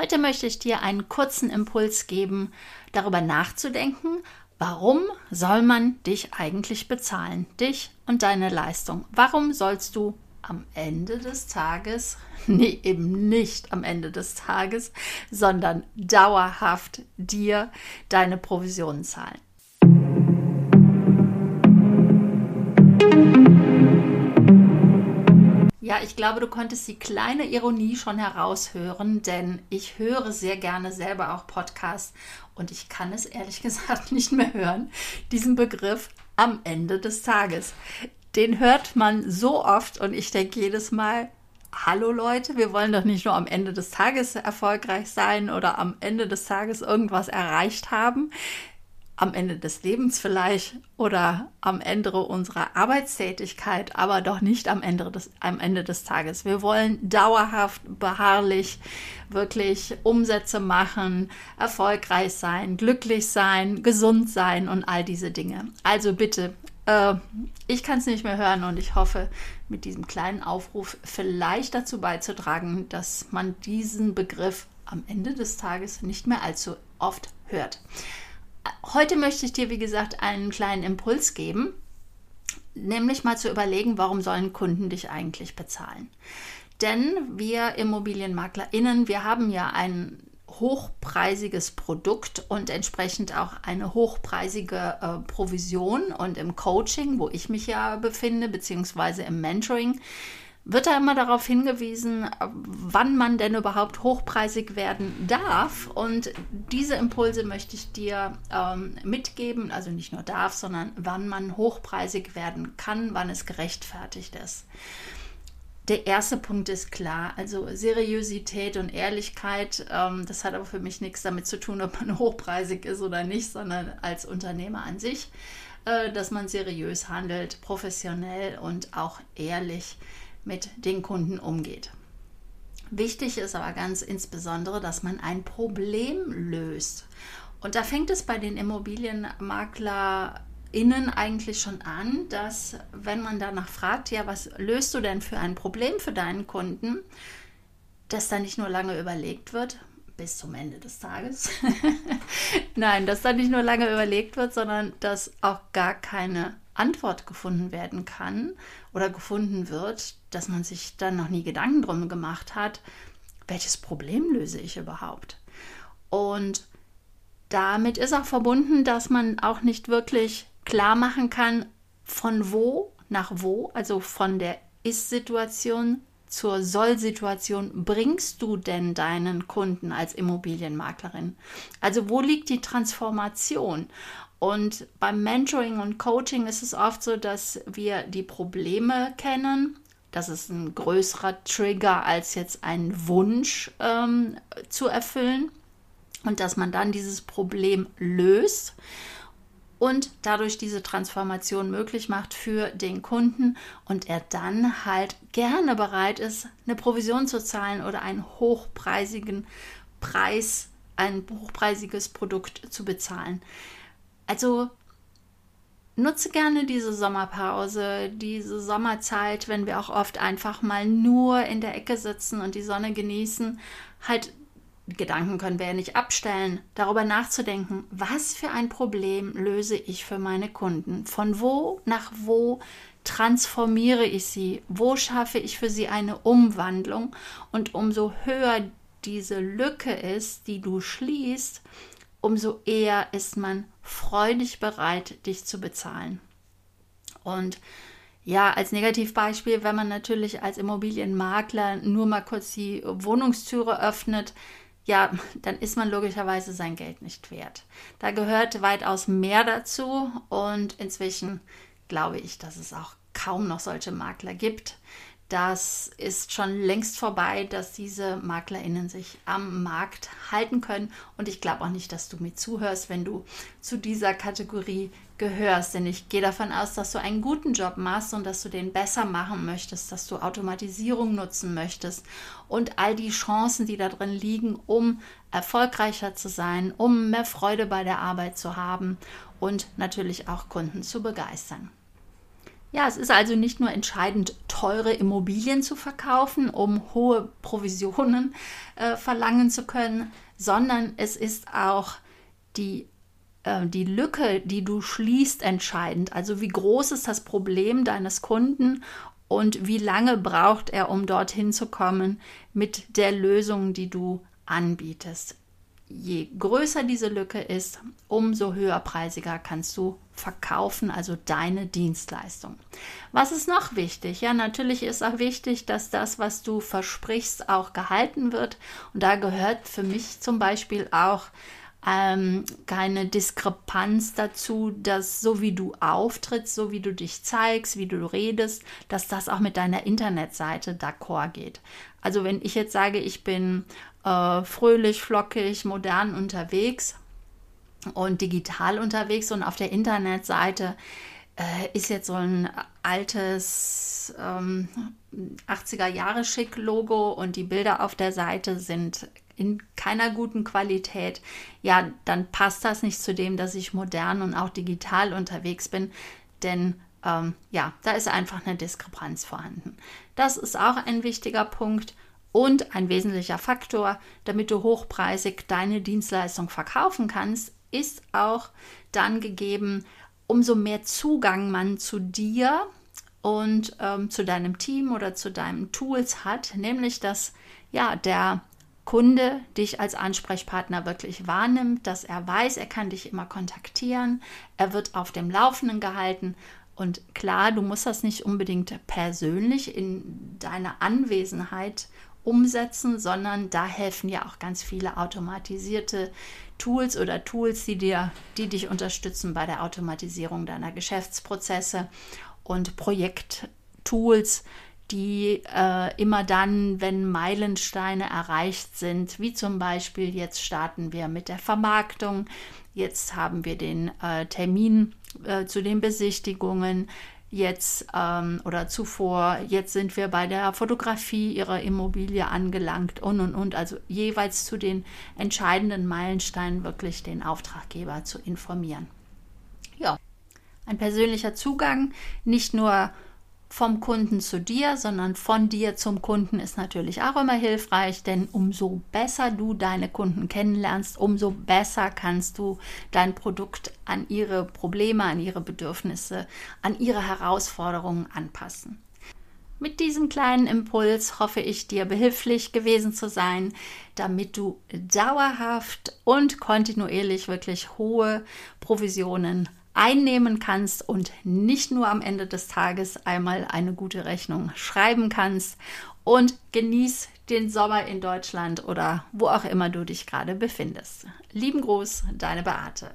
Heute möchte ich dir einen kurzen Impuls geben, darüber nachzudenken, warum soll man dich eigentlich bezahlen, dich und deine Leistung. Warum sollst du am Ende des Tages, nee, eben nicht am Ende des Tages, sondern dauerhaft dir deine Provisionen zahlen. Ja, ich glaube, du konntest die kleine Ironie schon heraushören, denn ich höre sehr gerne selber auch Podcasts und ich kann es ehrlich gesagt nicht mehr hören, diesen Begriff am Ende des Tages. Den hört man so oft und ich denke jedes Mal, hallo Leute, wir wollen doch nicht nur am Ende des Tages erfolgreich sein oder am Ende des Tages irgendwas erreicht haben am Ende des Lebens vielleicht oder am Ende unserer Arbeitstätigkeit, aber doch nicht am Ende des, am Ende des Tages. Wir wollen dauerhaft, beharrlich wirklich Umsätze machen, erfolgreich sein, glücklich sein, gesund sein und all diese Dinge. Also bitte, äh, ich kann es nicht mehr hören und ich hoffe, mit diesem kleinen Aufruf vielleicht dazu beizutragen, dass man diesen Begriff am Ende des Tages nicht mehr allzu oft hört heute möchte ich dir, wie gesagt, einen kleinen Impuls geben, nämlich mal zu überlegen, warum sollen Kunden dich eigentlich bezahlen? Denn wir ImmobilienmaklerInnen, wir haben ja ein hochpreisiges Produkt und entsprechend auch eine hochpreisige äh, Provision. Und im Coaching, wo ich mich ja befinde, beziehungsweise im Mentoring, wird da immer darauf hingewiesen, wann man denn überhaupt hochpreisig werden darf. Und diese Impulse möchte ich dir ähm, mitgeben, also nicht nur darf, sondern wann man hochpreisig werden kann, wann es gerechtfertigt ist. Der erste Punkt ist klar, also Seriosität und Ehrlichkeit, ähm, das hat aber für mich nichts damit zu tun, ob man hochpreisig ist oder nicht, sondern als Unternehmer an sich, äh, dass man seriös handelt, professionell und auch ehrlich mit den Kunden umgeht. Wichtig ist aber ganz insbesondere, dass man ein Problem löst. Und da fängt es bei den ImmobilienmaklerInnen eigentlich schon an, dass wenn man danach fragt, ja, was löst du denn für ein Problem für deinen Kunden, dass da nicht nur lange überlegt wird, bis zum Ende des Tages. Nein, dass da nicht nur lange überlegt wird, sondern dass auch gar keine Antwort gefunden werden kann oder gefunden wird, dass man sich dann noch nie Gedanken drum gemacht hat, welches Problem löse ich überhaupt? Und damit ist auch verbunden, dass man auch nicht wirklich klar machen kann, von wo nach wo, also von der Ist-Situation zur Soll-Situation bringst du denn deinen Kunden als Immobilienmaklerin? Also wo liegt die Transformation? Und beim Mentoring und Coaching ist es oft so, dass wir die Probleme kennen. Das ist ein größerer Trigger als jetzt ein Wunsch ähm, zu erfüllen. Und dass man dann dieses Problem löst und dadurch diese Transformation möglich macht für den Kunden und er dann halt gerne bereit ist, eine Provision zu zahlen oder einen hochpreisigen Preis, ein hochpreisiges Produkt zu bezahlen. Also nutze gerne diese Sommerpause, diese Sommerzeit, wenn wir auch oft einfach mal nur in der Ecke sitzen und die Sonne genießen, halt Gedanken können wir ja nicht abstellen, darüber nachzudenken, was für ein Problem löse ich für meine Kunden? Von wo nach wo transformiere ich sie? Wo schaffe ich für sie eine Umwandlung? Und umso höher diese Lücke ist, die du schließt, umso eher ist man freudig bereit, dich zu bezahlen. Und ja, als Negativbeispiel, wenn man natürlich als Immobilienmakler nur mal kurz die Wohnungstüre öffnet, ja, dann ist man logischerweise sein Geld nicht wert. Da gehört weitaus mehr dazu und inzwischen glaube ich, dass es auch kaum noch solche Makler gibt, das ist schon längst vorbei, dass diese MaklerInnen sich am Markt halten können. Und ich glaube auch nicht, dass du mir zuhörst, wenn du zu dieser Kategorie gehörst. Denn ich gehe davon aus, dass du einen guten Job machst und dass du den besser machen möchtest, dass du Automatisierung nutzen möchtest und all die Chancen, die da drin liegen, um erfolgreicher zu sein, um mehr Freude bei der Arbeit zu haben und natürlich auch Kunden zu begeistern. Ja, es ist also nicht nur entscheidend, teure Immobilien zu verkaufen, um hohe Provisionen äh, verlangen zu können, sondern es ist auch die, äh, die Lücke, die du schließt, entscheidend. Also wie groß ist das Problem deines Kunden und wie lange braucht er, um dorthin zu kommen mit der Lösung, die du anbietest je größer diese Lücke ist, umso höherpreisiger kannst du verkaufen, also deine Dienstleistung. Was ist noch wichtig? Ja, natürlich ist auch wichtig, dass das, was du versprichst, auch gehalten wird. Und da gehört für mich zum Beispiel auch ähm, keine Diskrepanz dazu, dass so wie du auftrittst, so wie du dich zeigst, wie du redest, dass das auch mit deiner Internetseite d'accord geht. Also wenn ich jetzt sage, ich bin äh, fröhlich, flockig, modern unterwegs und digital unterwegs und auf der Internetseite äh, ist jetzt so ein altes ähm, 80er Jahre Schick Logo und die Bilder auf der Seite sind in keiner guten Qualität, ja, dann passt das nicht zu dem, dass ich modern und auch digital unterwegs bin, denn ähm, ja, da ist einfach eine Diskrepanz vorhanden. Das ist auch ein wichtiger Punkt. Und ein wesentlicher Faktor, damit du hochpreisig deine Dienstleistung verkaufen kannst, ist auch dann gegeben, umso mehr Zugang man zu dir und ähm, zu deinem Team oder zu deinen Tools hat, nämlich dass ja der Kunde dich als Ansprechpartner wirklich wahrnimmt, dass er weiß, er kann dich immer kontaktieren, er wird auf dem Laufenden gehalten. Und klar, du musst das nicht unbedingt persönlich in deiner Anwesenheit umsetzen, sondern da helfen ja auch ganz viele automatisierte Tools oder Tools, die dir, die dich unterstützen bei der Automatisierung deiner Geschäftsprozesse und Projekttools, die äh, immer dann, wenn Meilensteine erreicht sind, wie zum Beispiel jetzt starten wir mit der Vermarktung, jetzt haben wir den äh, Termin äh, zu den Besichtigungen, jetzt ähm, oder zuvor, jetzt sind wir bei der Fotografie ihrer Immobilie angelangt und und und, also jeweils zu den entscheidenden Meilensteinen wirklich den Auftraggeber zu informieren. Ja, ein persönlicher Zugang, nicht nur vom Kunden zu dir, sondern von dir zum Kunden ist natürlich auch immer hilfreich, denn umso besser du deine Kunden kennenlernst, umso besser kannst du dein Produkt an ihre Probleme, an ihre Bedürfnisse, an ihre Herausforderungen anpassen. Mit diesem kleinen Impuls hoffe ich dir behilflich gewesen zu sein, damit du dauerhaft und kontinuierlich wirklich hohe Provisionen einnehmen kannst und nicht nur am Ende des Tages einmal eine gute Rechnung schreiben kannst. Und genieß den Sommer in Deutschland oder wo auch immer du dich gerade befindest. Lieben Gruß, deine Beate.